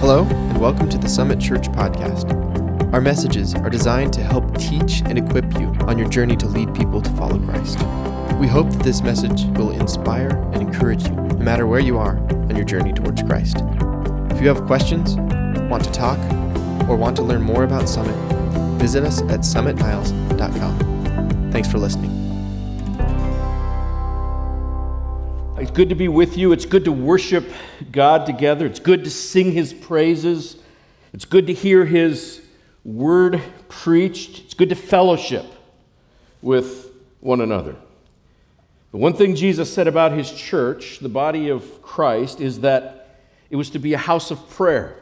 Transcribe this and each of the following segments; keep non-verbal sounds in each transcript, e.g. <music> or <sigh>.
Hello, and welcome to the Summit Church podcast. Our messages are designed to help teach and equip you on your journey to lead people to follow Christ. We hope that this message will inspire and encourage you, no matter where you are on your journey towards Christ. If you have questions, want to talk, or want to learn more about Summit, visit us at summitniles.com. Thanks for listening. It's good to be with you. It's good to worship God together. It's good to sing His praises. It's good to hear His word preached. It's good to fellowship with one another. The one thing Jesus said about His church, the body of Christ, is that it was to be a house of prayer.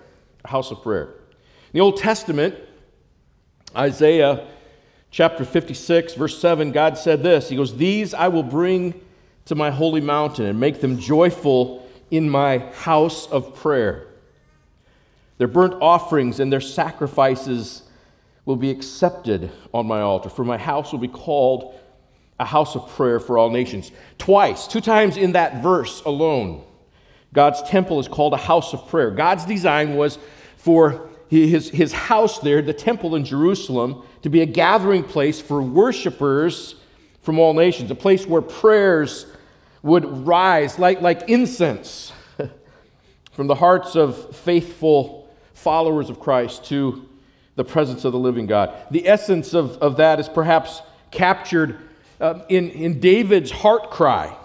A house of prayer. In the Old Testament, Isaiah chapter 56, verse 7, God said this He goes, These I will bring to my holy mountain and make them joyful in my house of prayer. Their burnt offerings and their sacrifices will be accepted on my altar, for my house will be called a house of prayer for all nations. Twice, two times in that verse alone, God's temple is called a house of prayer. God's design was for his, his house there, the temple in Jerusalem, to be a gathering place for worshipers from all nations, a place where prayers would rise like, like incense <laughs> from the hearts of faithful followers of Christ to the presence of the living God. The essence of, of that is perhaps captured uh, in, in David's heart cry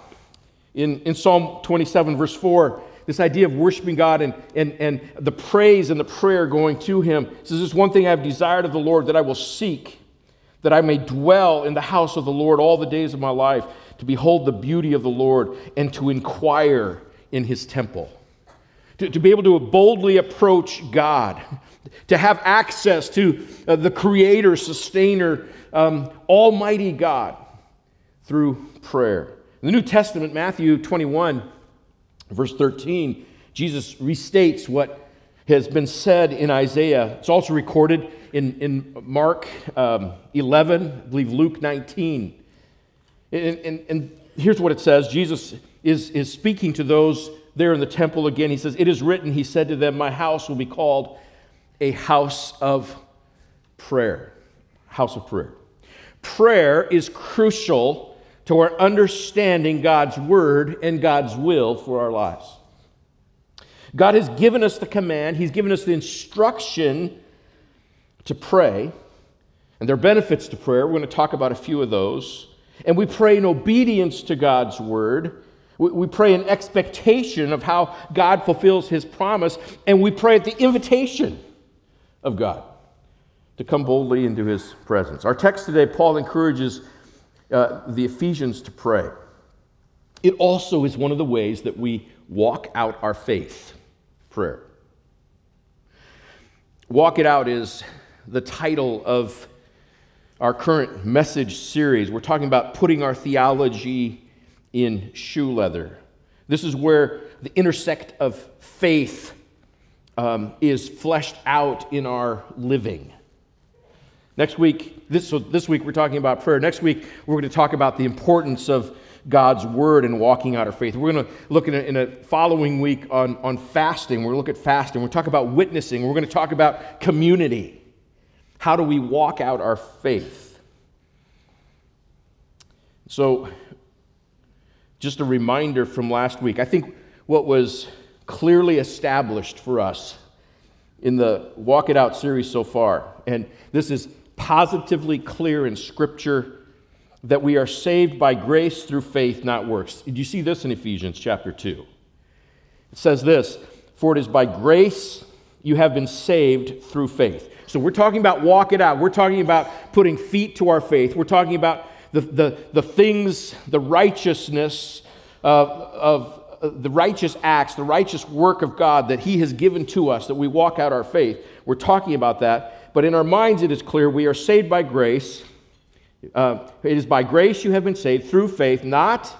in, in Psalm 27, verse 4. This idea of worshiping God and, and, and the praise and the prayer going to Him. Says, This one thing I have desired of the Lord that I will seek, that I may dwell in the house of the Lord all the days of my life to behold the beauty of the Lord and to inquire in his temple. To, to be able to boldly approach God, to have access to uh, the Creator, Sustainer, um, Almighty God through prayer. In the New Testament, Matthew 21, verse 13, Jesus restates what has been said in Isaiah. It's also recorded in, in Mark um, 11, I believe Luke 19. And, and, and here's what it says Jesus is, is speaking to those there in the temple again. He says, It is written, He said to them, My house will be called a house of prayer. House of prayer. Prayer is crucial to our understanding God's word and God's will for our lives. God has given us the command, He's given us the instruction to pray, and there are benefits to prayer. We're going to talk about a few of those. And we pray in obedience to God's word. We pray in expectation of how God fulfills his promise. And we pray at the invitation of God to come boldly into his presence. Our text today, Paul encourages uh, the Ephesians to pray. It also is one of the ways that we walk out our faith prayer. Walk it out is the title of our current message series. We're talking about putting our theology in shoe leather. This is where the intersect of faith um, is fleshed out in our living. Next week, this, so this week we're talking about prayer. Next week, we're going to talk about the importance of God's word and walking out our faith. We're going to look in a, in a following week on, on fasting. We're going to look at fasting. We're going to talk about witnessing. We're going to talk about community. How do we walk out our faith? So, just a reminder from last week. I think what was clearly established for us in the Walk It Out series so far, and this is positively clear in Scripture that we are saved by grace through faith, not works. Did you see this in Ephesians chapter 2? It says this For it is by grace you have been saved through faith. So we're talking about walk it out. We're talking about putting feet to our faith. We're talking about the, the, the things, the righteousness of, of uh, the righteous acts, the righteous work of God that He has given to us, that we walk out our faith. We're talking about that. But in our minds, it is clear we are saved by grace. Uh, it is by grace you have been saved through faith, not,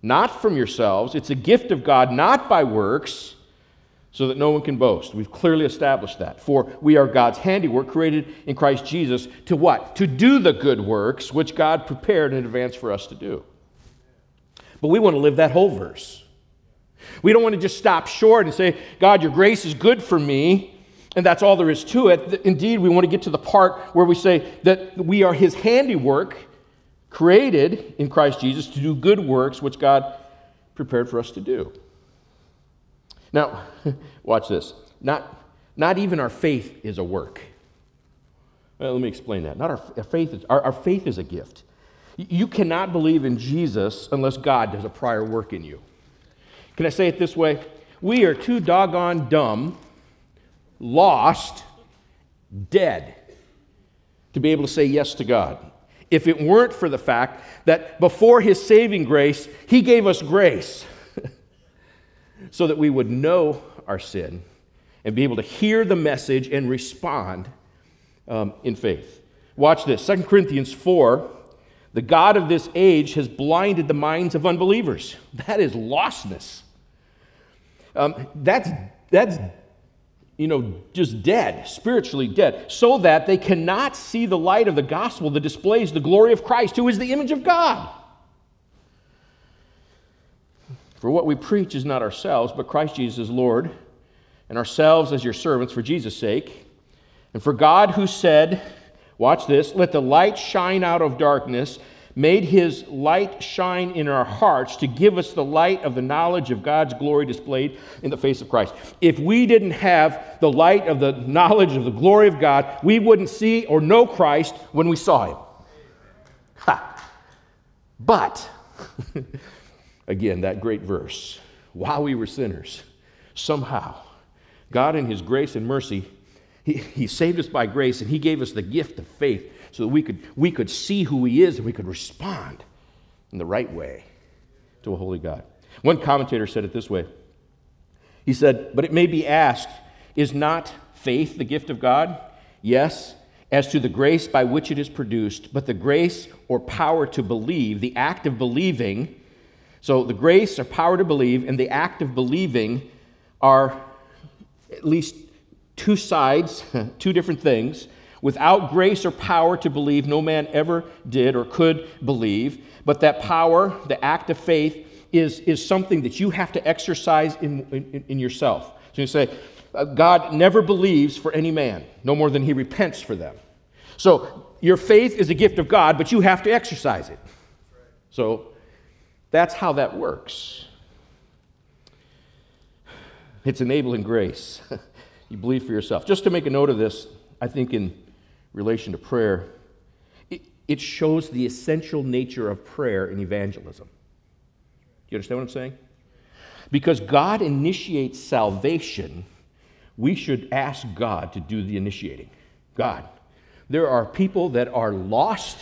not from yourselves. It's a gift of God, not by works so that no one can boast. We've clearly established that. For we are God's handiwork, created in Christ Jesus to what? To do the good works which God prepared in advance for us to do. But we want to live that whole verse. We don't want to just stop short and say, God, your grace is good for me, and that's all there is to it. Indeed, we want to get to the part where we say that we are his handiwork, created in Christ Jesus to do good works which God prepared for us to do. Now, <laughs> watch this. Not, not even our faith is a work. Well, let me explain that. Not our, our faith is, our, our faith is a gift. You cannot believe in Jesus unless God does a prior work in you. Can I say it this way? We are too doggone dumb, lost, dead to be able to say yes to God. If it weren't for the fact that before His saving grace, He gave us grace so that we would know our sin and be able to hear the message and respond um, in faith. Watch this 2 Corinthians 4 the God of this age has blinded the minds of unbelievers. <laughs> That is lostness. Um, that's, that's, you know, just dead, spiritually dead, so that they cannot see the light of the gospel that displays the glory of Christ, who is the image of God. For what we preach is not ourselves, but Christ Jesus Lord, and ourselves as your servants for Jesus' sake. And for God, who said, Watch this. Let the light shine out of darkness, made his light shine in our hearts to give us the light of the knowledge of God's glory displayed in the face of Christ. If we didn't have the light of the knowledge of the glory of God, we wouldn't see or know Christ when we saw him. Ha. But, <laughs> again, that great verse while we were sinners, somehow, God in his grace and mercy he, he saved us by grace and He gave us the gift of faith so that we could, we could see who He is and we could respond in the right way to a holy God. One commentator said it this way He said, But it may be asked, is not faith the gift of God? Yes, as to the grace by which it is produced, but the grace or power to believe, the act of believing, so the grace or power to believe and the act of believing are at least two sides, <laughs> two different things. Without grace or power to believe, no man ever did or could believe. But that power, the act of faith, is, is something that you have to exercise in, in, in yourself. So you say, uh, God never believes for any man, no more than he repents for them. So your faith is a gift of God, but you have to exercise it. So that's how that works. It's enabling grace. <laughs> you believe for yourself. Just to make a note of this, I think in relation to prayer, it, it shows the essential nature of prayer in evangelism. Do you understand what I'm saying? Because God initiates salvation, we should ask God to do the initiating. God, there are people that are lost,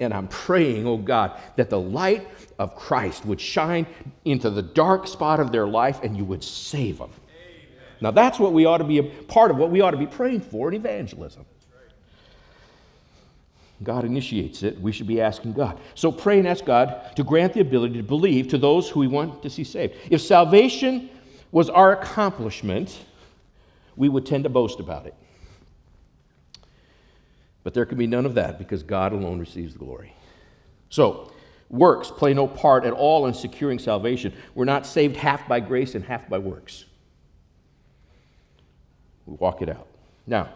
and I'm praying, oh God, that the light of Christ would shine into the dark spot of their life and you would save them. Now, that's what we ought to be a part of what we ought to be praying for in evangelism. God initiates it. We should be asking God. So pray and ask God to grant the ability to believe to those who we want to see saved. If salvation was our accomplishment, we would tend to boast about it. But there can be none of that because God alone receives the glory. So, works play no part at all in securing salvation. We're not saved half by grace and half by works. We walk it out. Now,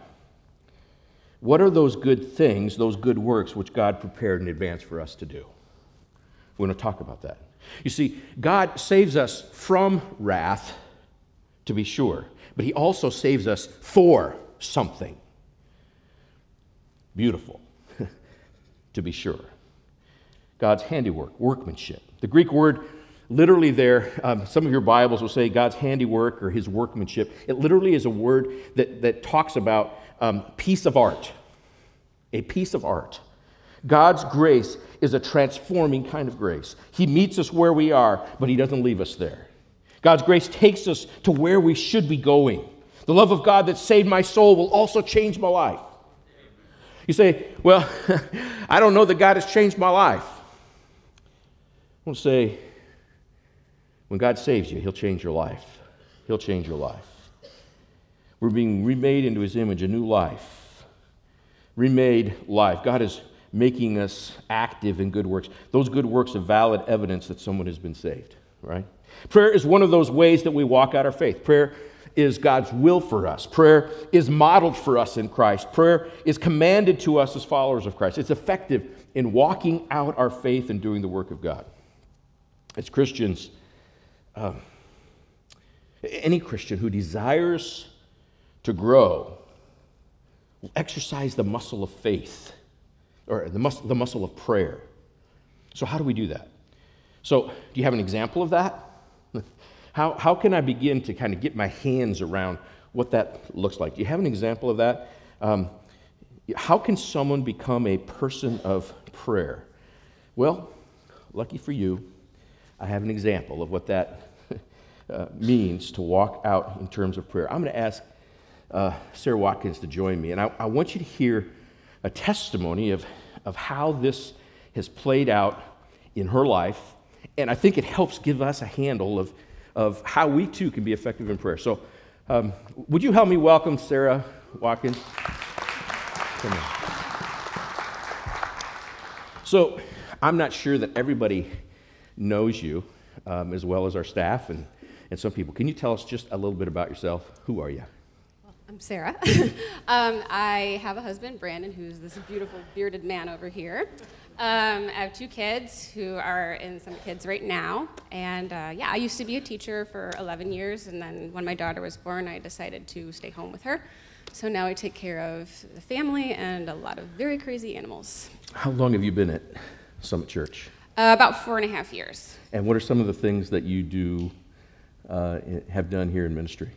what are those good things, those good works which God prepared in advance for us to do? We're going to talk about that. You see, God saves us from wrath, to be sure, but He also saves us for something beautiful, <laughs> to be sure. God's handiwork, workmanship. The Greek word Literally, there, um, some of your Bibles will say God's handiwork or his workmanship. It literally is a word that, that talks about um, piece of art, a piece of art. God's grace is a transforming kind of grace. He meets us where we are, but he doesn't leave us there. God's grace takes us to where we should be going. The love of God that saved my soul will also change my life. You say, Well, <laughs> I don't know that God has changed my life. I want to say, when God saves you, He'll change your life. He'll change your life. We're being remade into His image, a new life. Remade life. God is making us active in good works. Those good works are valid evidence that someone has been saved, right? Prayer is one of those ways that we walk out our faith. Prayer is God's will for us. Prayer is modeled for us in Christ. Prayer is commanded to us as followers of Christ. It's effective in walking out our faith and doing the work of God. As Christians, um, any Christian who desires to grow will exercise the muscle of faith or the, mus- the muscle of prayer. So, how do we do that? So, do you have an example of that? How, how can I begin to kind of get my hands around what that looks like? Do you have an example of that? Um, how can someone become a person of prayer? Well, lucky for you, I have an example of what that <laughs> uh, means to walk out in terms of prayer. I'm going to ask uh, Sarah Watkins to join me, and I, I want you to hear a testimony of, of how this has played out in her life, and I think it helps give us a handle of of how we too can be effective in prayer. So, um, would you help me welcome Sarah Watkins? Come on. So, I'm not sure that everybody knows you um, as well as our staff and, and some people. Can you tell us just a little bit about yourself? Who are you? I'm Sarah. <laughs> um, I have a husband, Brandon, who's this beautiful bearded man over here. Um, I have two kids who are in Summit Kids right now. And uh, yeah, I used to be a teacher for 11 years. And then when my daughter was born, I decided to stay home with her. So now I take care of the family and a lot of very crazy animals. How long have you been at Summit Church? Uh, about four and a half years. And what are some of the things that you do, uh, have done here in ministry?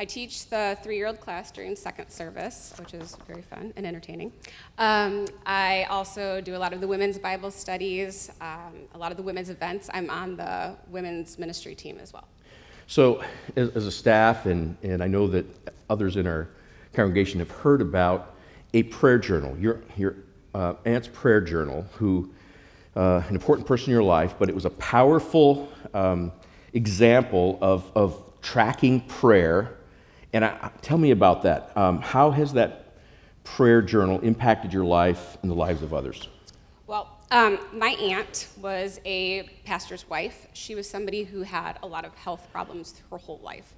I teach the three year old class during second service, which is very fun and entertaining. Um, I also do a lot of the women's Bible studies, um, a lot of the women's events. I'm on the women's ministry team as well. So, as, as, a staff, and, and I know that others in our congregation have heard about a prayer journal, your, your uh, aunt's prayer journal, who, uh, an important person in your life, but it was a powerful um, example of, of tracking prayer and I, tell me about that. Um, how has that prayer journal impacted your life and the lives of others? Well, um, my aunt was a pastor's wife. She was somebody who had a lot of health problems her whole life.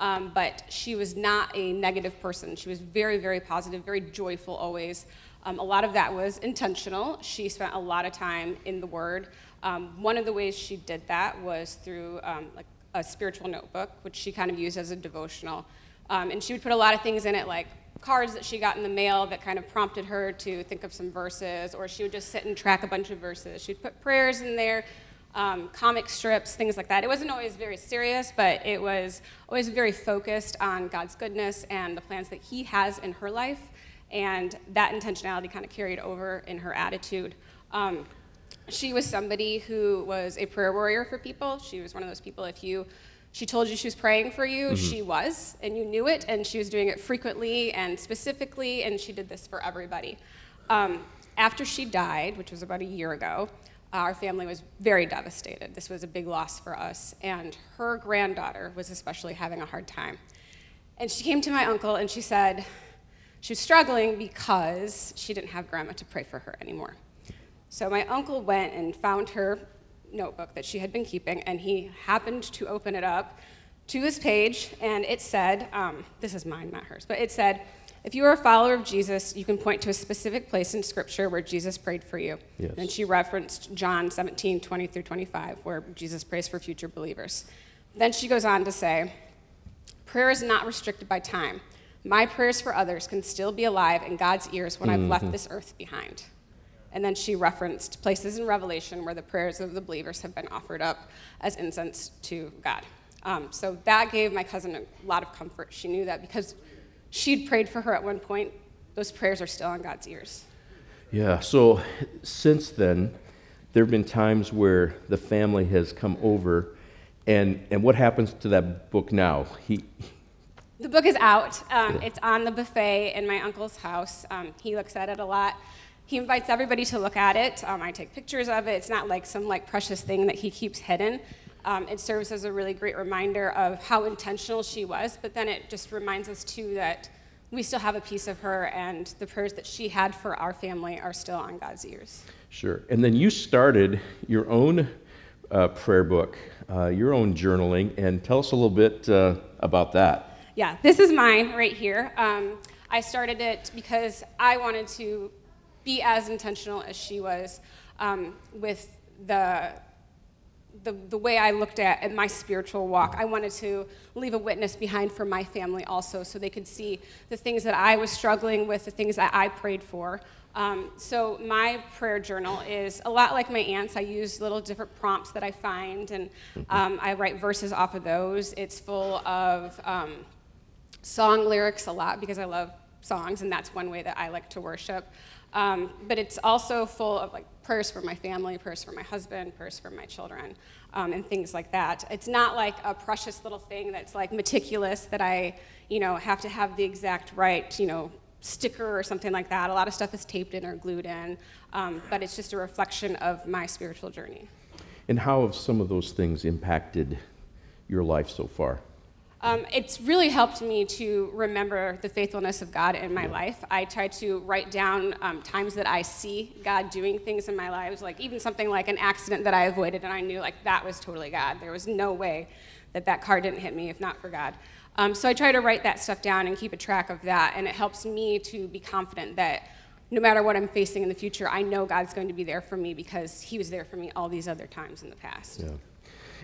Um, but she was not a negative person. She was very, very positive, very joyful always. Um, a lot of that was intentional. She spent a lot of time in the Word. Um, one of the ways she did that was through um, like a spiritual notebook, which she kind of used as a devotional. Um, and she would put a lot of things in it, like cards that she got in the mail that kind of prompted her to think of some verses, or she would just sit and track a bunch of verses. She'd put prayers in there, um, comic strips, things like that. It wasn't always very serious, but it was always very focused on God's goodness and the plans that He has in her life. And that intentionality kind of carried over in her attitude. Um, she was somebody who was a prayer warrior for people. She was one of those people, if you she told you she was praying for you. Mm-hmm. She was, and you knew it, and she was doing it frequently and specifically, and she did this for everybody. Um, after she died, which was about a year ago, our family was very devastated. This was a big loss for us, and her granddaughter was especially having a hard time. And she came to my uncle and she said she was struggling because she didn't have grandma to pray for her anymore. So my uncle went and found her notebook that she had been keeping, and he happened to open it up to this page, and it said, um, This is mine, not hers, but it said, if you are a follower of Jesus, you can point to a specific place in Scripture where Jesus prayed for you. Yes. And she referenced John 17, 20 through 25, where Jesus prays for future believers. Then she goes on to say, Prayer is not restricted by time. My prayers for others can still be alive in God's ears when mm-hmm. I've left mm-hmm. this earth behind. And then she referenced places in Revelation where the prayers of the believers have been offered up as incense to God. Um, so that gave my cousin a lot of comfort. She knew that because she'd prayed for her at one point, those prayers are still on God's ears. Yeah, so since then, there have been times where the family has come over, and, and what happens to that book now? He, the book is out. Um, yeah. It's on the buffet in my uncle's house. Um, he looks at it a lot. He invites everybody to look at it. Um, I take pictures of it. It's not like some like precious thing that he keeps hidden. Um, it serves as a really great reminder of how intentional she was, but then it just reminds us too that we still have a piece of her, and the prayers that she had for our family are still on God's ears. Sure. And then you started your own uh, prayer book, uh, your own journaling, and tell us a little bit uh, about that. Yeah, this is mine right here. Um, I started it because I wanted to be as intentional as she was um, with the, the, the way I looked at, at my spiritual walk. I wanted to leave a witness behind for my family also so they could see the things that I was struggling with, the things that I prayed for. Um, so my prayer journal is a lot like my aunt's. I use little different prompts that I find, and um, I write verses off of those. It's full of um, song lyrics a lot because I love songs, and that's one way that I like to worship. Um, but it's also full of like prayers for my family, prayers for my husband, prayers for my children, um, and things like that. It's not like a precious little thing that's like meticulous that I, you know, have to have the exact right, you know, sticker or something like that. A lot of stuff is taped in or glued in, um, but it's just a reflection of my spiritual journey. And how have some of those things impacted your life so far? Um, it's really helped me to remember the faithfulness of God in my life. I try to write down um, times that I see God doing things in my lives, like even something like an accident that I avoided, and I knew like that was totally God. There was no way that that car didn't hit me if not for God. Um, so I try to write that stuff down and keep a track of that, and it helps me to be confident that no matter what I'm facing in the future, I know God's going to be there for me because He was there for me all these other times in the past. Yeah.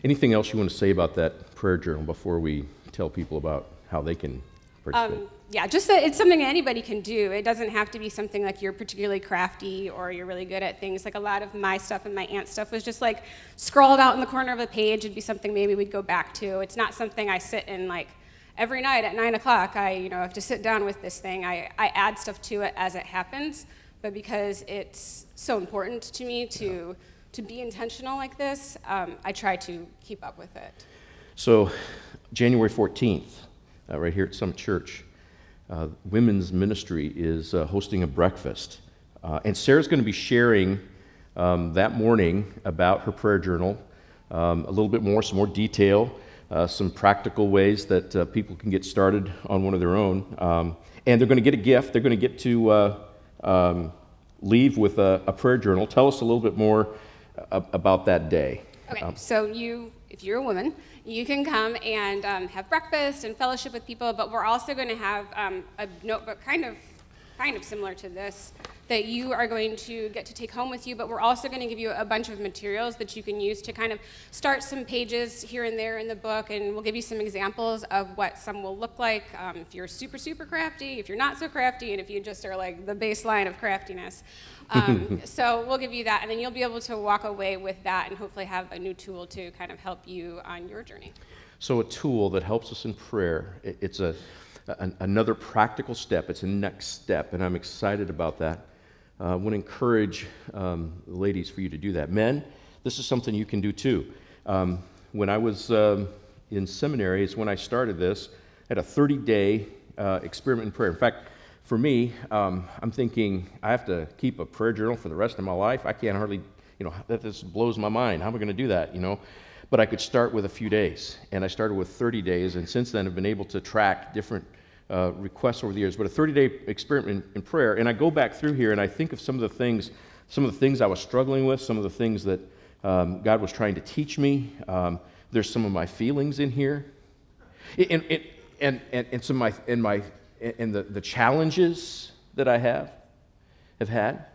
Anything else you want to say about that prayer journal before we tell people about how they can participate? Um, yeah, just that it's something anybody can do. It doesn't have to be something like you're particularly crafty or you're really good at things. Like a lot of my stuff and my aunt's stuff was just like scrawled out in the corner of a page. It'd be something maybe we'd go back to. It's not something I sit and like every night at nine o'clock, I you know have to sit down with this thing. I, I add stuff to it as it happens, but because it's so important to me to to be intentional like this, um, I try to keep up with it. So, January fourteenth, uh, right here at Summit Church, uh, women's ministry is uh, hosting a breakfast, uh, and Sarah's going to be sharing um, that morning about her prayer journal, um, a little bit more, some more detail uh, some practical ways that uh, people can get started on one of their own. Um, and they're going to get a gift. They're going to get to uh, um, leave with a, a, prayer journal. Tell us a little bit more about that day. Okay, um, so you, if you're a woman, you can come and um, have breakfast and fellowship with people, but we're also going to have um, a notebook kind of, kind of similar to this that you are going to get to take home with you, but we're also going to give you a bunch of materials that you can use to kind of start some pages here and there in the book, and we'll give you some examples of what some will look like um, if you're super, super crafty, if you're not so crafty, and if you just are like the baseline of craftiness. Um, <laughs> so we'll give you that, and then you'll be able to walk away with that and hopefully have a new tool to kind of help you on your journey. So, a tool that helps us in prayer, it's a, an, another practical step, it's a next step, and I'm excited about that. I want to encourage um, ladies for you to do that. Men, this is something you can do too. Um, when I was um, in seminary, is when I started this. I had a 30 day uh, experiment in prayer. In fact, for me, um, I'm thinking I have to keep a prayer journal for the rest of my life. I can't hardly, you know, that this blows my mind. How am I going to do that, you know? But I could start with a few days. And I started with 30 days, and since then, I've been able to track different uh, requests over the years, but a 30 day experiment in, in, prayer. And I go back through here and I think of some of the things, some of the things I was struggling with, some of the things that um, God was trying to teach me. Um, there's some of my feelings in here. And, and, and, and some of my, and my, and the, the challenges that I have, have had.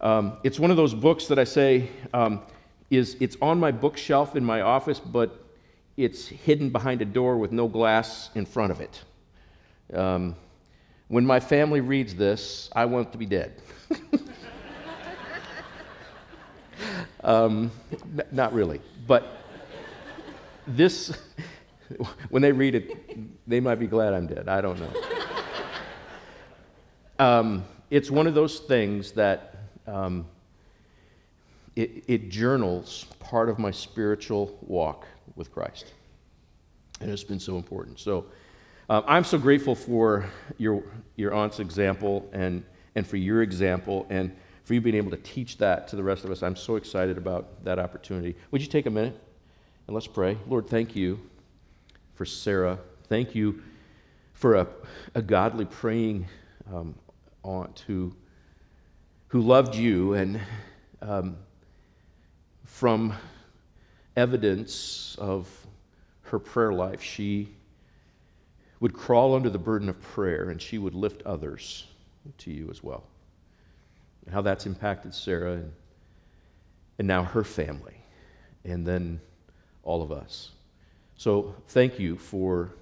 Um, it's one of those books that I say um, is, it's on my bookshelf in my office, but it's hidden behind a door with no glass in front of it. Um, when my family reads this, I want to be dead. <laughs> um, n- not really. But this, <laughs> when they read it, they might be glad I'm dead. I don't know. Um, it's one of those things that um, it, it journals part of my spiritual walk with Christ. And it's been so important. So, uh, I'm so grateful for your, your aunt's example and, and for your example and for you being able to teach that to the rest of us. I'm so excited about that opportunity. Would you take a minute and let's pray? Lord, thank you for Sarah. Thank you for a, a godly praying um, aunt who, who loved you and um, from evidence of her prayer life. She would crawl under the burden of prayer and she would lift others to you as well. How that's impacted Sarah and, and now her family, and then all of us. So thank you for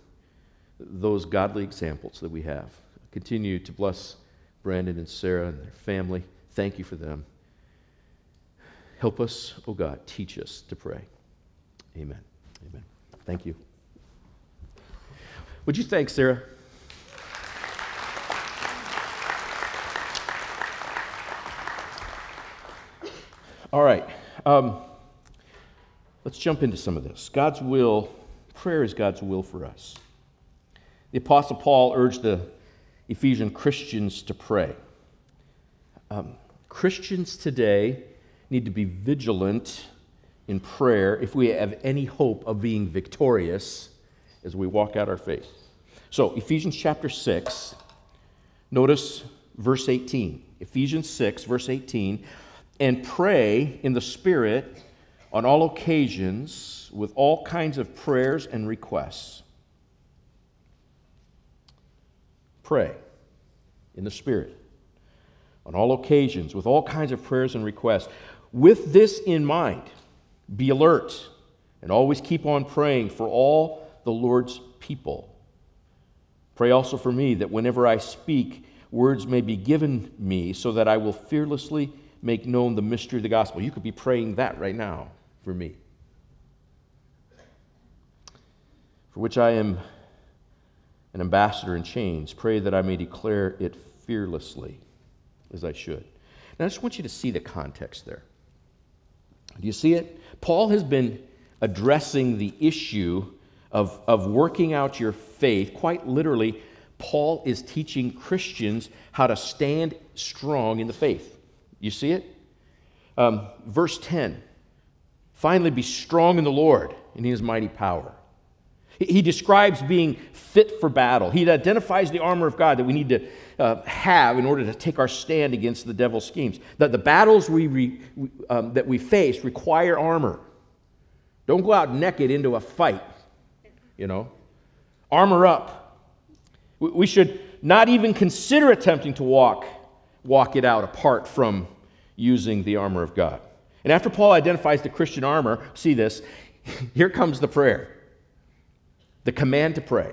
those godly examples that we have. Continue to bless Brandon and Sarah and their family. Thank you for them. Help us, oh God, teach us to pray. Amen. Amen. Thank you. Would you thank Sarah? All right. Um, let's jump into some of this. God's will, prayer is God's will for us. The Apostle Paul urged the Ephesian Christians to pray. Um, Christians today need to be vigilant in prayer if we have any hope of being victorious as we walk out our faith. So, Ephesians chapter 6, notice verse 18. Ephesians 6, verse 18. And pray in the Spirit on all occasions with all kinds of prayers and requests. Pray in the Spirit on all occasions with all kinds of prayers and requests. With this in mind, be alert and always keep on praying for all the Lord's people. Pray also for me that whenever I speak, words may be given me so that I will fearlessly make known the mystery of the gospel. You could be praying that right now for me. For which I am an ambassador in chains. Pray that I may declare it fearlessly as I should. Now, I just want you to see the context there. Do you see it? Paul has been addressing the issue of, of working out your faith. Quite literally, Paul is teaching Christians how to stand strong in the faith. You see it? Um, verse 10 Finally, be strong in the Lord and in his mighty power. He describes being fit for battle. He identifies the armor of God that we need to uh, have in order to take our stand against the devil's schemes. That the battles we re, um, that we face require armor. Don't go out naked into a fight, you know. Armor up. We, we should not even consider attempting to walk, walk it out apart from using the armor of God. And after Paul identifies the Christian armor, see this, <laughs> here comes the prayer the command to pray.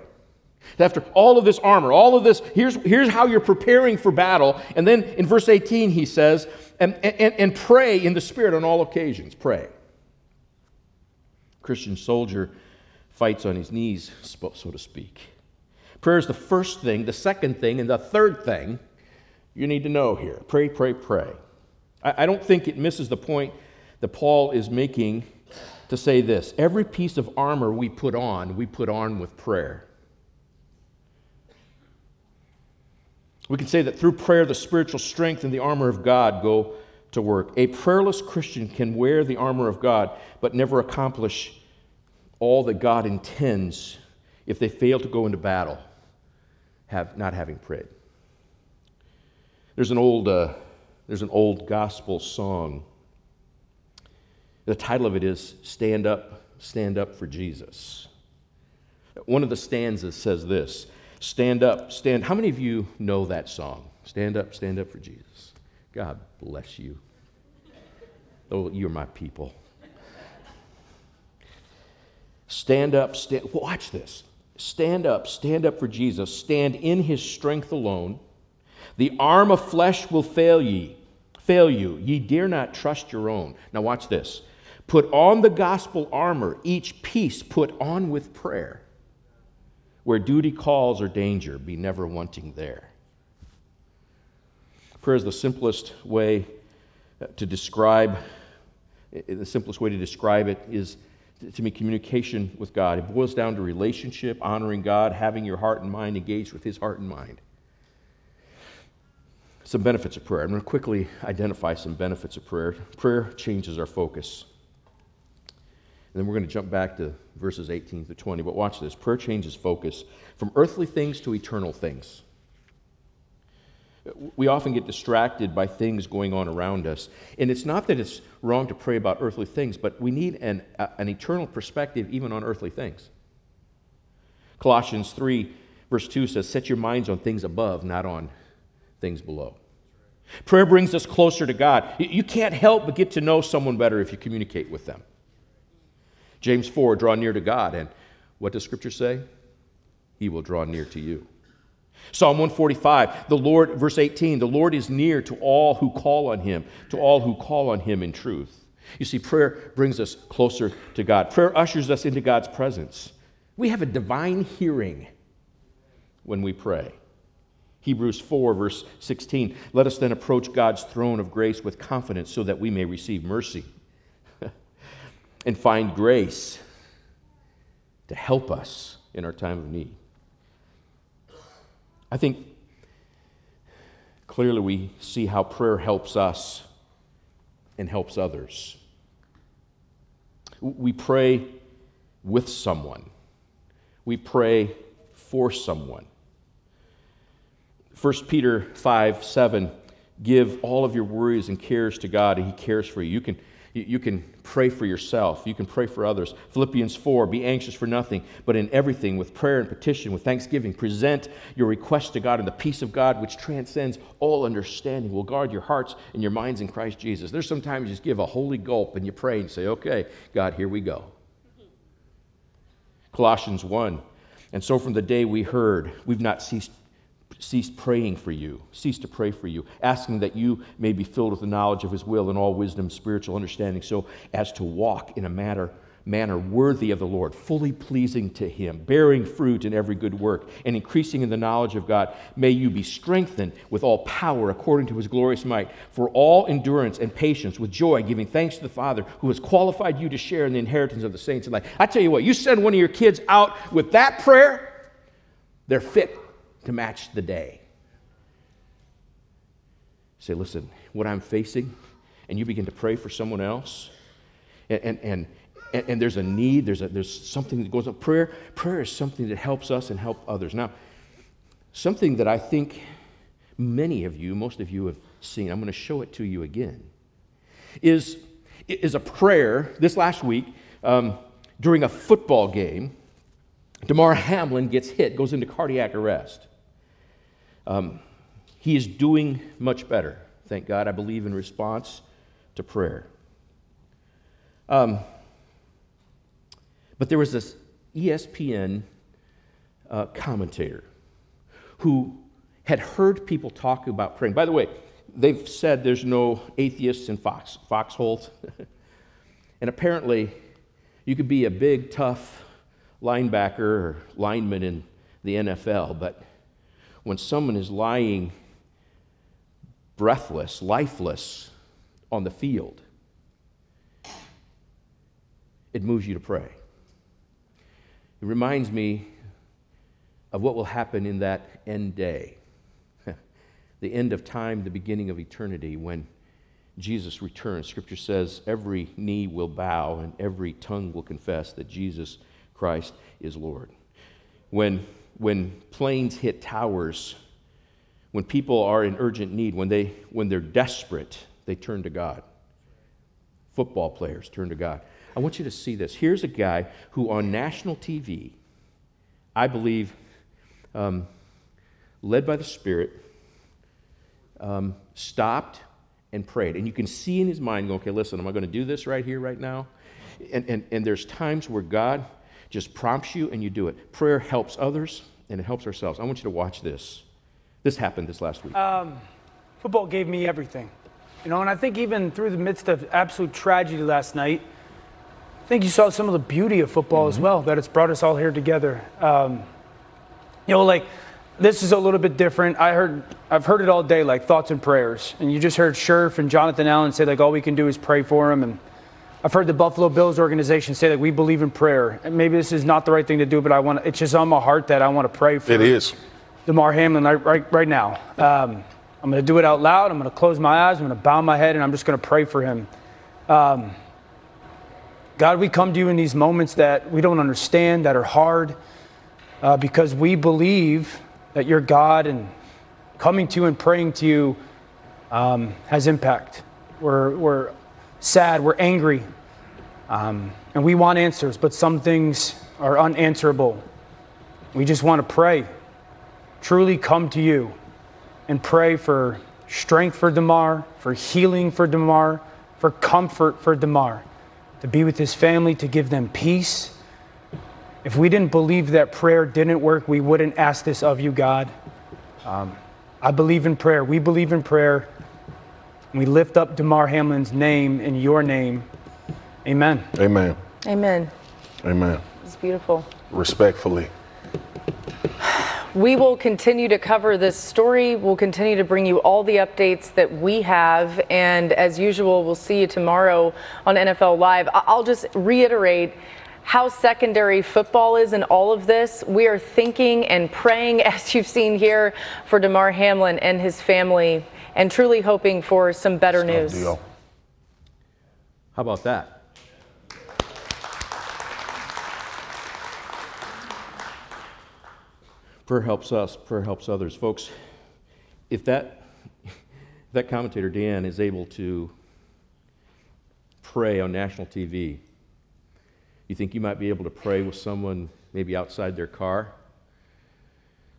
After all of this armor, all of this, here's, here's how you're preparing for battle. And then in verse 18, he says, and, and, and pray in the Spirit on all occasions. Pray. Christian soldier fights on his knees, so to speak. Prayer is the first thing, the second thing, and the third thing you need to know here. Pray, pray, pray. I, I don't think it misses the point that Paul is making to say this every piece of armor we put on, we put on with prayer. We can say that through prayer, the spiritual strength and the armor of God go to work. A prayerless Christian can wear the armor of God, but never accomplish all that God intends if they fail to go into battle, have, not having prayed. There's an old, uh, there's an old gospel song the title of it is Stand Up, Stand Up for Jesus. One of the stanzas says this Stand up, stand. How many of you know that song? Stand up, stand up for Jesus. God bless you. Oh, you're my people. Stand up, stand. Watch this. Stand up, stand up for Jesus. Stand in his strength alone. The arm of flesh will fail ye, fail you. Ye dare not trust your own. Now watch this. Put on the gospel armor, each piece put on with prayer. Where duty calls or danger, be never wanting there. Prayer is the simplest way to describe, the simplest way to describe it is to me communication with God. It boils down to relationship, honoring God, having your heart and mind engaged with His heart and mind. Some benefits of prayer. I'm going to quickly identify some benefits of prayer. Prayer changes our focus. And then we're going to jump back to verses 18 to 20. But watch this prayer changes focus from earthly things to eternal things. We often get distracted by things going on around us. And it's not that it's wrong to pray about earthly things, but we need an, an eternal perspective even on earthly things. Colossians 3, verse 2 says, Set your minds on things above, not on things below. Prayer brings us closer to God. You can't help but get to know someone better if you communicate with them. James 4, draw near to God. And what does Scripture say? He will draw near to you. Psalm 145, the Lord, verse 18, the Lord is near to all who call on him, to all who call on him in truth. You see, prayer brings us closer to God. Prayer ushers us into God's presence. We have a divine hearing when we pray. Hebrews 4, verse 16. Let us then approach God's throne of grace with confidence so that we may receive mercy and find grace to help us in our time of need. I think clearly we see how prayer helps us and helps others. We pray with someone, we pray for someone. 1 Peter 5 7, give all of your worries and cares to God, and He cares for you. You can, you can pray for yourself, you can pray for others. Philippians 4, be anxious for nothing, but in everything, with prayer and petition, with thanksgiving, present your request to God, and the peace of God, which transcends all understanding, will guard your hearts and your minds in Christ Jesus. There's sometimes you just give a holy gulp and you pray and say, okay, God, here we go. Colossians 1, and so from the day we heard, we've not ceased cease praying for you, cease to pray for you, asking that you may be filled with the knowledge of his will and all wisdom, spiritual understanding, so as to walk in a manner manner worthy of the Lord, fully pleasing to Him, bearing fruit in every good work, and increasing in the knowledge of God. May you be strengthened with all power according to His glorious might, for all endurance and patience with joy, giving thanks to the Father who has qualified you to share in the inheritance of the saints in light. I tell you what, you send one of your kids out with that prayer, they're fit to match the day. Say, listen, what I'm facing, and you begin to pray for someone else, and, and, and, and there's a need, there's, a, there's something that goes up. Prayer, prayer is something that helps us and help others. Now, something that I think many of you, most of you have seen, I'm going to show it to you again, is, is a prayer this last week um, during a football game. Damar Hamlin gets hit, goes into cardiac arrest. Um, he is doing much better, thank God, I believe, in response to prayer. Um, but there was this ESPN uh, commentator who had heard people talk about praying. By the way, they've said there's no atheists in fox, foxholes. <laughs> and apparently, you could be a big, tough linebacker or lineman in the NFL, but when someone is lying breathless, lifeless on the field, it moves you to pray. It reminds me of what will happen in that end day, <laughs> the end of time, the beginning of eternity, when Jesus returns. Scripture says every knee will bow and every tongue will confess that Jesus Christ is Lord. When when planes hit towers, when people are in urgent need, when, they, when they're desperate, they turn to God. Football players turn to God. I want you to see this. Here's a guy who, on national TV, I believe, um, led by the Spirit, um, stopped and prayed. And you can see in his mind, okay, listen, am I going to do this right here, right now? And, and, and there's times where God just prompts you and you do it. Prayer helps others and it helps ourselves. I want you to watch this. This happened this last week. Um, football gave me everything. You know, and I think even through the midst of absolute tragedy last night, I think you saw some of the beauty of football mm-hmm. as well, that it's brought us all here together. Um, you know, like this is a little bit different. I heard, I've heard it all day, like thoughts and prayers. And you just heard Scherff and Jonathan Allen say, like, all we can do is pray for him. And I've heard the Buffalo Bills organization say that we believe in prayer. And maybe this is not the right thing to do, but I want it's just on my heart that I want to pray for. It is. Damar Hamlin right, right now. Um, I'm going to do it out loud. I'm going to close my eyes. I'm going to bow my head, and I'm just going to pray for him. Um, God, we come to you in these moments that we don't understand, that are hard, uh, because we believe that you're God and coming to you and praying to you um, has impact. We're, we're sad, we're angry, um, and we want answers, but some things are unanswerable. We just want to pray, truly come to you and pray for strength for Damar, for healing for Damar, for comfort for Damar, to be with his family, to give them peace. If we didn't believe that prayer didn't work, we wouldn't ask this of you, God. Um, I believe in prayer. We believe in prayer. We lift up Damar Hamlin's name in your name. Amen. Amen. Amen. Amen. It's beautiful. Respectfully. We will continue to cover this story. We'll continue to bring you all the updates that we have. And as usual, we'll see you tomorrow on NFL Live. I'll just reiterate how secondary football is in all of this. We are thinking and praying, <laughs> as you've seen here, for Damar Hamlin and his family and truly hoping for some better news. Deal. How about that? Prayer helps us, prayer helps others. Folks, if that, if that commentator, Dan, is able to pray on national TV, you think you might be able to pray with someone maybe outside their car,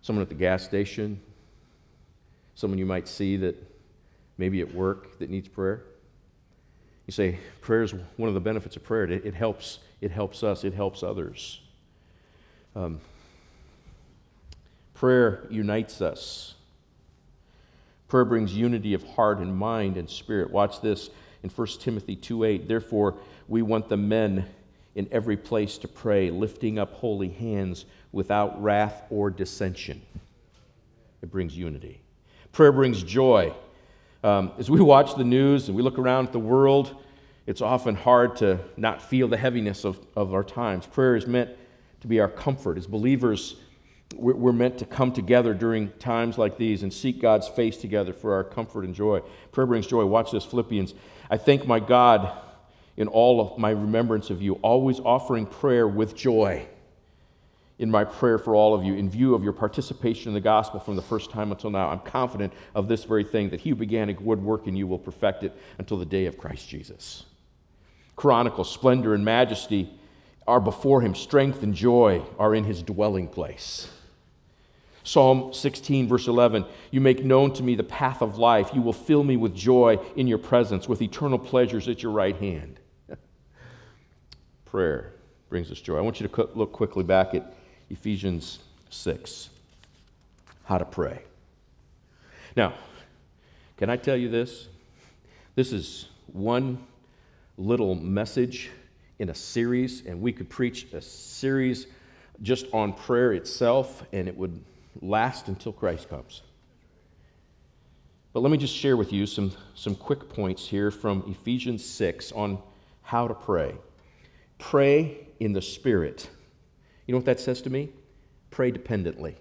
someone at the gas station, someone you might see that maybe at work that needs prayer? You say, prayer is one of the benefits of prayer. It, it helps, it helps us, it helps others. Um, prayer unites us. Prayer brings unity of heart and mind and spirit. Watch this in 1 Timothy 2:8. Therefore, we want the men in every place to pray, lifting up holy hands without wrath or dissension. It brings unity. Prayer brings joy. Um, as we watch the news and we look around at the world, it's often hard to not feel the heaviness of, of our times. Prayer is meant to be our comfort. As believers, we're, meant to come together during times like these and seek God's face together for our comfort and joy. Prayer brings joy. Watch this, Philippians. I thank my God in all of my remembrance of you, always offering prayer with joy in my prayer for all of you, in view of your participation in the gospel from the first time until now. I'm confident of this very thing that he who began a good work in you will perfect it until the day of Christ Jesus. Chronicle, splendor, and majesty are before him, strength and joy are in his dwelling place. Psalm 16, verse 11 You make known to me the path of life. You will fill me with joy in your presence, with eternal pleasures at your right hand. <laughs> Prayer brings us joy. I want you to look quickly back at Ephesians 6. How to pray. Now, can I tell you this? This is one little message in a series, and we could preach a series just on prayer itself, and it would last until Christ comes. But let me just share with you some, some quick points here from Ephesians 6 on how to pray. Pray in the Spirit. You know what that says to me? Pray dependently.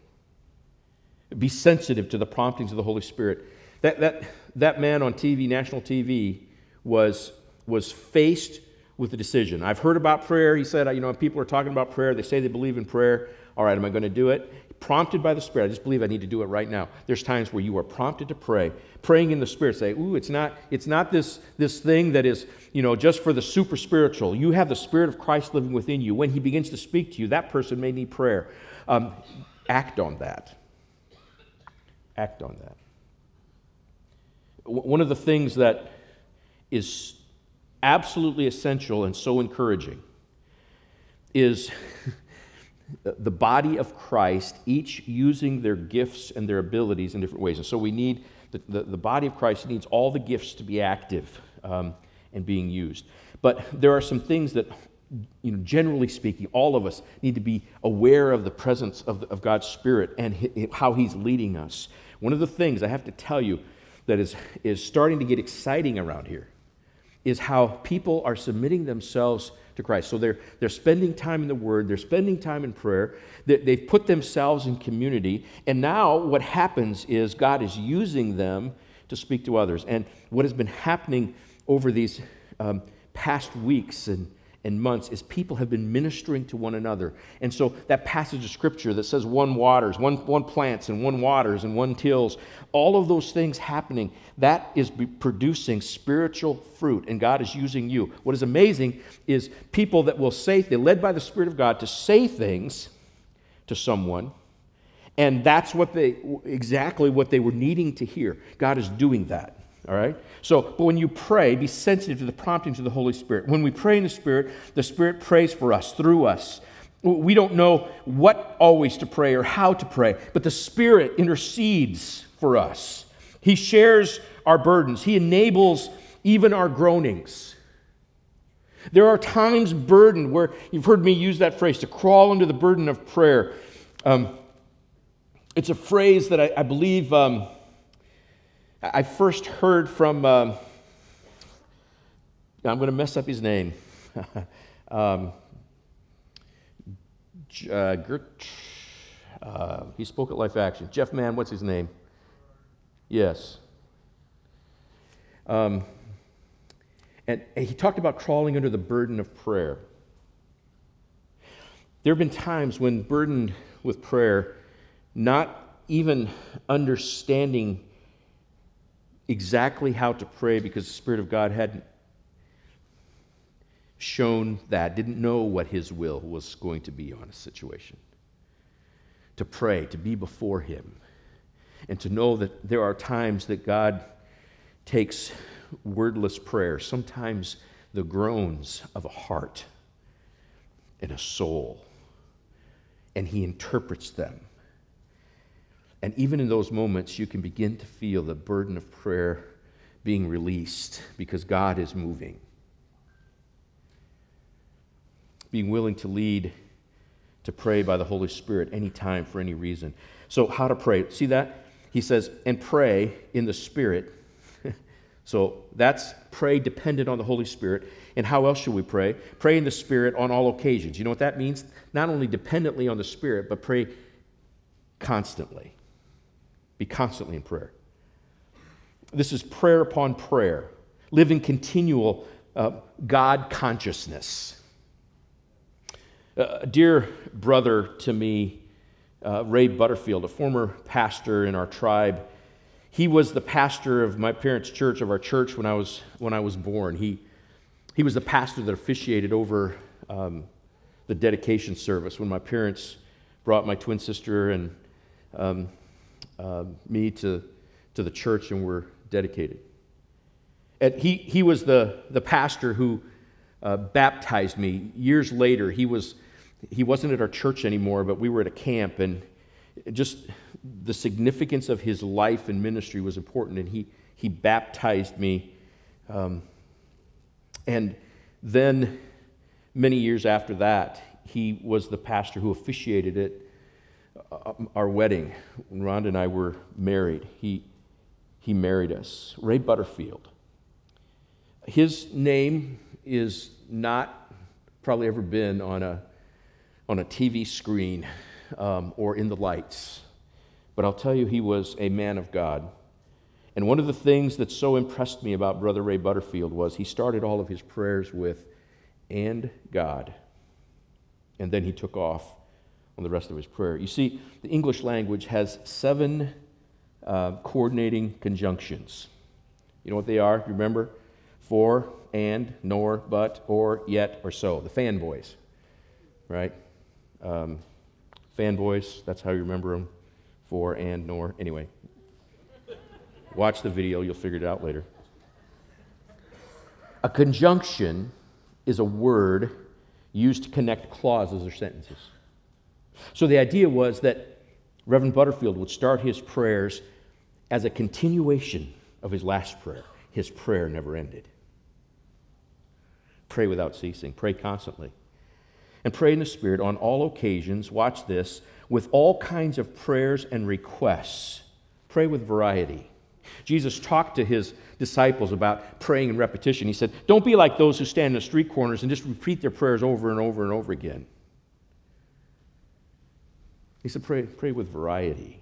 Be sensitive to the promptings of the Holy Spirit. That, that, that man on TV, national TV, was, was faced with a decision. I've heard about prayer. He said, you know, people are talking about prayer. They say they believe in prayer. All right, am I going to do it? Prompted by the Spirit. I just believe I need to do it right now. There's times where you are prompted to pray, praying in the Spirit. Say, "Ooh, it's not it's not this this thing that is you know just for the super spiritual. You have the Spirit of Christ living within you. When He begins to speak to you, that person may need prayer. Um, act on that. Act on that. One of the things that is absolutely essential and so encouraging is <laughs> the body of Christ, each using their gifts and their abilities in different ways. And so we need, the, the, the body of Christ needs all the gifts to be active um, and being used. But there are some things that, you know, generally speaking, all of us need to be aware of the presence of, of God's Spirit and how He's leading us. One of the things I have to tell you that is, is starting to get exciting around here is how people are submitting themselves to Christ. So they're, they're spending time in the Word, they're spending time in prayer, they, they've put themselves in community, and now what happens is God is using them to speak to others. And what has been happening over these um, past weeks and, and months is people have been ministering to one another. And so that passage of scripture that says one waters, one, one plants, and one waters, and one tills, all of those things happening, that is producing spiritual fruit, and God is using you. What is amazing is people that will say, they're led by the Spirit of God to say things to someone, and that's what they, exactly what they were needing to hear. God is doing that. All right? So, but when you pray, be sensitive to the promptings of the Holy Spirit. When we pray in the Spirit, the Spirit prays for us, through us. We don't know what always to pray or how to pray, but the Spirit intercedes for us. He shares our burdens, He enables even our groanings. There are times burdened where you've heard me use that phrase to crawl under the burden of prayer. Um, it's a phrase that I, I believe. Um, I first heard from, um, I'm going to mess up his name. <laughs> um, uh, Gert, uh, he spoke at Life Action. Jeff Mann, what's his name? Yes. Um, and, and he talked about crawling under the burden of prayer. There have been times when burdened with prayer, not even understanding exactly how to pray because the Spirit of God hadn't shown that, didn't know what His will was going to be on a situation. To pray, to be before Him, and to know that there are times that God takes wordless prayer, sometimes the groans of a heart and a soul, and He interprets them and even in those moments, you can begin to feel the burden of prayer being released because God is moving. Being willing to lead, to pray by the Holy Spirit anytime for any reason. So, how to pray? See that? He says, and pray in the Spirit. <laughs> so, that's pray dependent on the Holy Spirit. And how else should we pray? Pray in the Spirit on all occasions. You know what that means? Not only dependently on the Spirit, but pray constantly. Be constantly in prayer. This is prayer upon prayer, living continual uh, God consciousness. Uh, a dear brother to me, uh, Ray Butterfield, a former pastor in our tribe, he was the pastor of my parents' church, of our church, when I was, when I was born. He, he was the pastor that officiated over um, the dedication service when my parents brought my twin sister and um, uh, me to, to the church and were dedicated. And he, he was the, the pastor who uh, baptized me. Years later, he, was, he wasn't at our church anymore, but we were at a camp, and just the significance of his life and ministry was important, and he, he baptized me. Um, and then, many years after that, he was the pastor who officiated it our wedding, when Rhonda and I were married, he, he married us. Ray Butterfield. His name is not probably ever been on a, on a TV screen um, or in the lights, but I'll tell you, he was a man of God. And one of the things that so impressed me about Brother Ray Butterfield was he started all of his prayers with, and God. And then he took off on the rest of his prayer. You see, the English language has seven uh, coordinating conjunctions. You know what they are? Remember? For, and, nor, but, or, yet, or so. The fanboys, right? Um, fanboys, that's how you remember them. For, and, nor. Anyway, watch the video, you'll figure it out later. A conjunction is a word used to connect clauses or sentences. So the idea was that Reverend Butterfield would start his prayers as a continuation of his last prayer. His prayer never ended. Pray without ceasing, pray constantly. And pray in the Spirit on all occasions, watch this, with all kinds of prayers and requests. Pray with variety. Jesus talked to his disciples about praying in repetition. He said, Don't be like those who stand in the street corners and just repeat their prayers over and over and over again. He said, pray, pray with variety.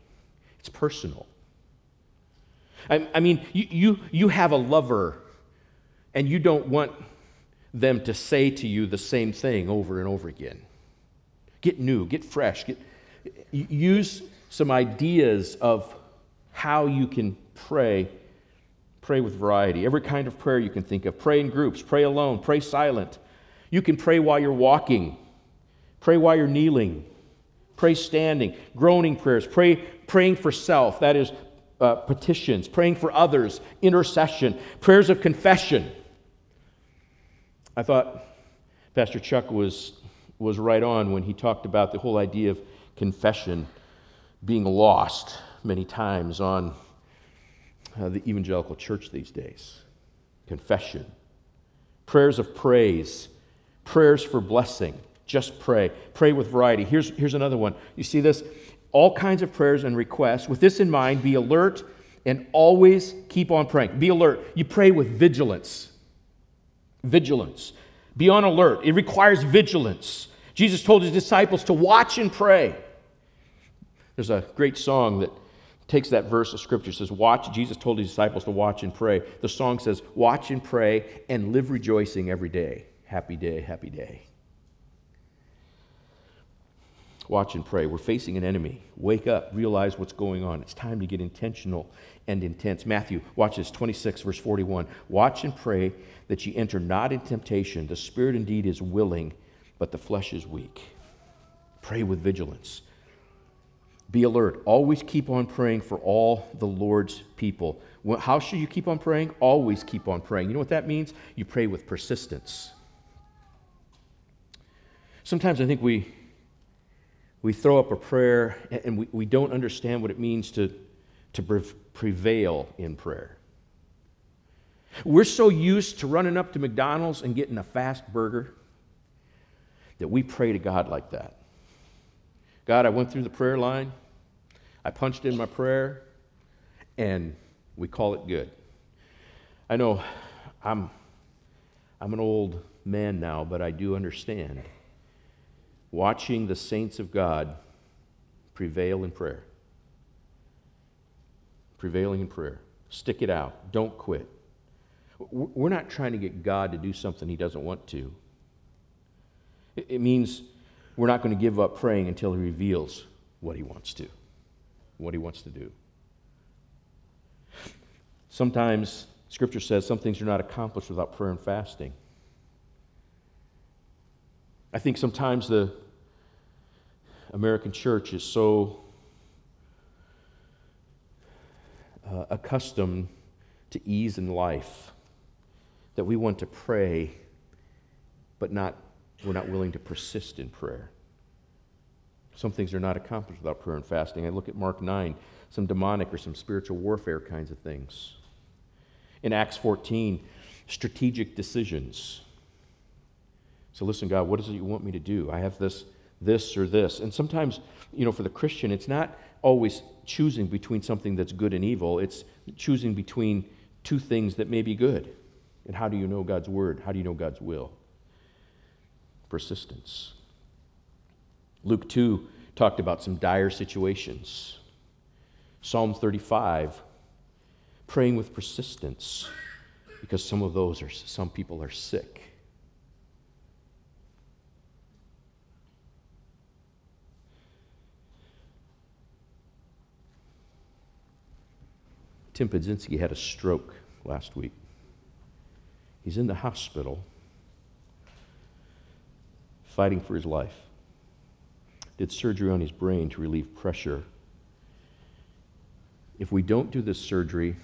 It's personal. I, I mean, you, you, you have a lover and you don't want them to say to you the same thing over and over again. Get new, get fresh, get, use some ideas of how you can pray. Pray with variety. Every kind of prayer you can think of. Pray in groups, pray alone, pray silent. You can pray while you're walking, pray while you're kneeling, pray standing, groaning prayers, pray praying for self, that is, uh, petitions, praying for others, intercession, prayers of confession. I thought Pastor Chuck was, was right on when he talked about the whole idea of confession being lost many times on uh, the evangelical church these days. Confession, prayers of praise, prayers for blessing. Just pray. Pray with variety. Here's, here's another one. You see this? All kinds of prayers and requests. With this in mind, be alert and always keep on praying. Be alert. You pray with vigilance. Vigilance. Be on alert. It requires vigilance. Jesus told his disciples to watch and pray. There's a great song that takes that verse of scripture it says watch jesus told his disciples to watch and pray the song says watch and pray and live rejoicing every day happy day happy day watch and pray we're facing an enemy wake up realize what's going on it's time to get intentional and intense matthew watch this 26 verse 41 watch and pray that ye enter not in temptation the spirit indeed is willing but the flesh is weak pray with vigilance be alert. Always keep on praying for all the Lord's people. How should you keep on praying? Always keep on praying. You know what that means? You pray with persistence. Sometimes I think we, we throw up a prayer and we, we don't understand what it means to, to prevail in prayer. We're so used to running up to McDonald's and getting a fast burger that we pray to God like that. God, I went through the prayer line, I punched in my prayer, and we call it good. I know I'm, I'm an old man now, but I do understand. Watching the saints of God prevail in prayer. Prevailing in prayer. Stick it out. Don't quit. We're not trying to get God to do something He doesn't want to. It means we're not going to give up praying until He reveals what He wants to, what He wants to do. Sometimes Scripture says some things are not accomplished without prayer and fasting. I think sometimes the American church is so uh, accustomed to ease in life that we want to pray but not we're not willing to persist in prayer. Some things are not accomplished without prayer and fasting. I look at Mark 9, some demonic or some spiritual warfare kinds of things. In Acts 14, strategic decisions. So listen, God, what is it you want me to do? I have this, this, or this. And sometimes, you know, for the Christian, it's not always choosing between something that's good and evil, it's choosing between two things that may be good. And how do you know God's word? How do you know God's will? persistence. Luke 2 talked about some dire situations. Psalm 35, praying with persistence because some of those are, some people are sick. Tim Podzinski had a stroke last week. He's in the hospital fighting for his life. Did surgery on his brain to relieve pressure. If we don't do this surgery,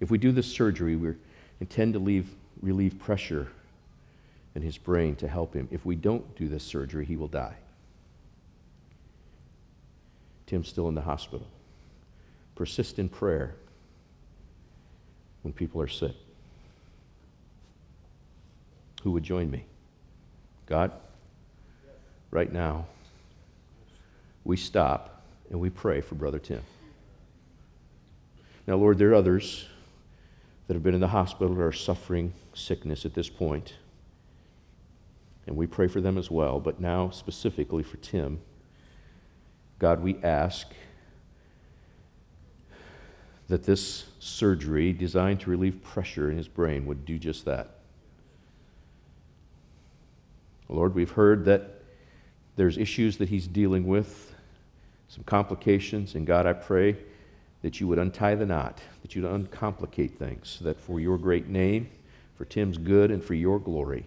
if we do this surgery, we intend to leave, relieve pressure in his brain to help him. If we don't do this surgery, he will die. Tim's still in the hospital. Persist in prayer when people are sick. Who would join me? God? right now, we stop and we pray for Brother Tim. Now, Lord, there are others that have been in the hospital or are suffering sickness at this point, and we pray for them as well. But now, specifically for Tim, God, we ask that this surgery designed to relieve pressure in his brain would do just that. Lord, we've heard that there's issues that he's dealing with, some complications, and God, I pray that you would untie the knot, that you'd uncomplicate things, that for your great name, for Tim's good, and for your glory,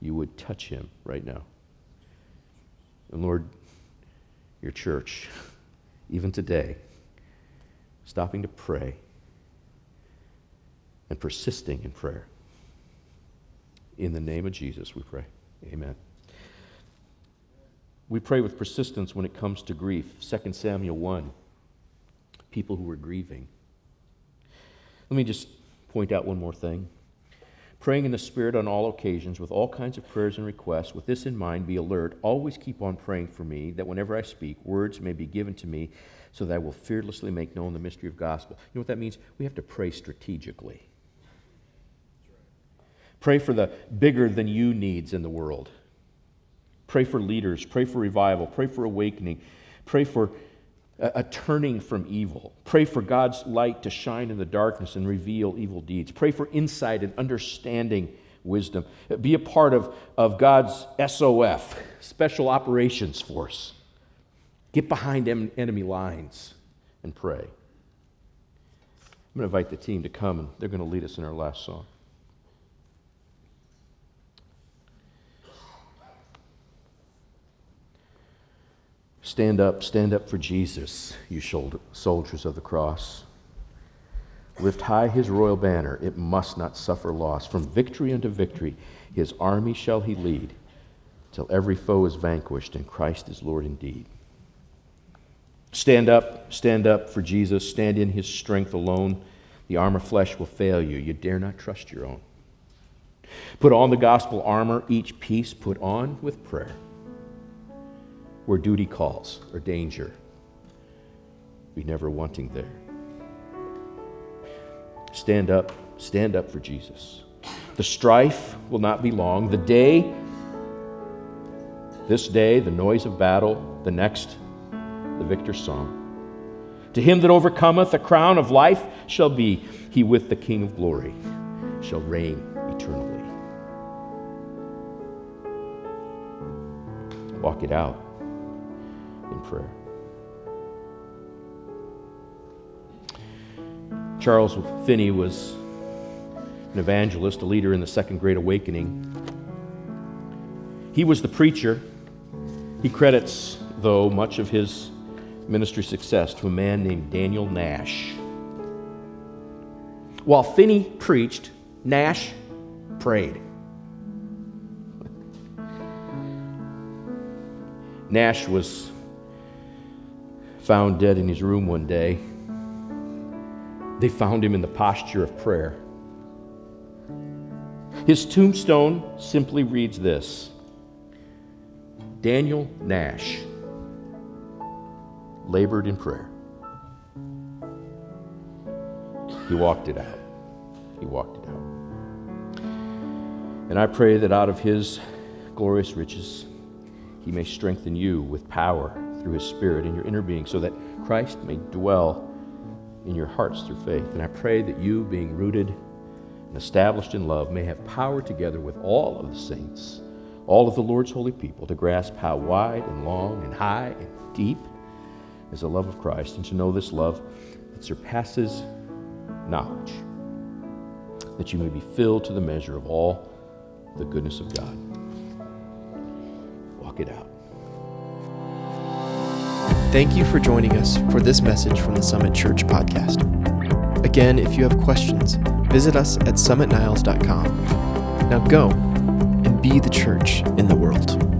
you would touch him right now. And Lord, your church, even today, stopping to pray and persisting in prayer. In the name of Jesus, we pray. Amen. We pray with persistence when it comes to grief. 2 Samuel 1, people who were grieving. Let me just point out one more thing. Praying in the Spirit on all occasions with all kinds of prayers and requests. With this in mind, be alert. Always keep on praying for me, that whenever I speak, words may be given to me, so that I will fearlessly make known the mystery of gospel. You know what that means? We have to pray strategically. Pray for the bigger than you needs in the world. Pray for leaders. Pray for revival. Pray for awakening. Pray for a, a, turning from evil. Pray for God's light to shine in the darkness and reveal evil deeds. Pray for insight and understanding wisdom. Be a part of, of God's SOF, Special Operations Force. Get behind enemy lines and pray. I'm going to invite the team to come, and they're going to lead us in our last song. Stand up, stand up for Jesus, you soldiers of the cross. Lift high his royal banner, it must not suffer loss. From victory unto victory, his army shall he lead, till every foe is vanquished and Christ is Lord indeed. Stand up, stand up for Jesus, stand in his strength alone. The armor flesh will fail you, you dare not trust your own. Put on the gospel armor, each piece put on with prayer where duty calls or danger. Be never wanting there. Stand up, stand up for Jesus. The strife will not be long. The day, this day, the noise of battle, the next, the victor's song. To him that overcometh, the crown of life shall be. He with the King of glory shall reign eternally. Walk it out in prayer. Charles Finney was an evangelist, a leader in the Second Great Awakening. He was the preacher. He credits, though, much of his ministry success to a man named Daniel Nash. While Finney preached, Nash prayed. Nash was found dead in his room one day. They found him in the posture of prayer. His tombstone simply reads this Daniel Nash labored in prayer. He walked it out. He walked it out. And I pray that out of his glorious riches, he may strengthen you with power through his Spirit in your inner being so that Christ may dwell in your hearts through faith. And I pray that you, being rooted and established in love, may have power together with all of the saints, all of the Lord's holy people, to grasp how wide and long and high and deep is the love of Christ, and to know this love that surpasses knowledge, that you may be filled to the measure of all the goodness of God. Walk it out. Thank you for joining us for this message from the Summit Church podcast. Again, if you have questions, visit us at summitniles.com. Now go and be the church in the world.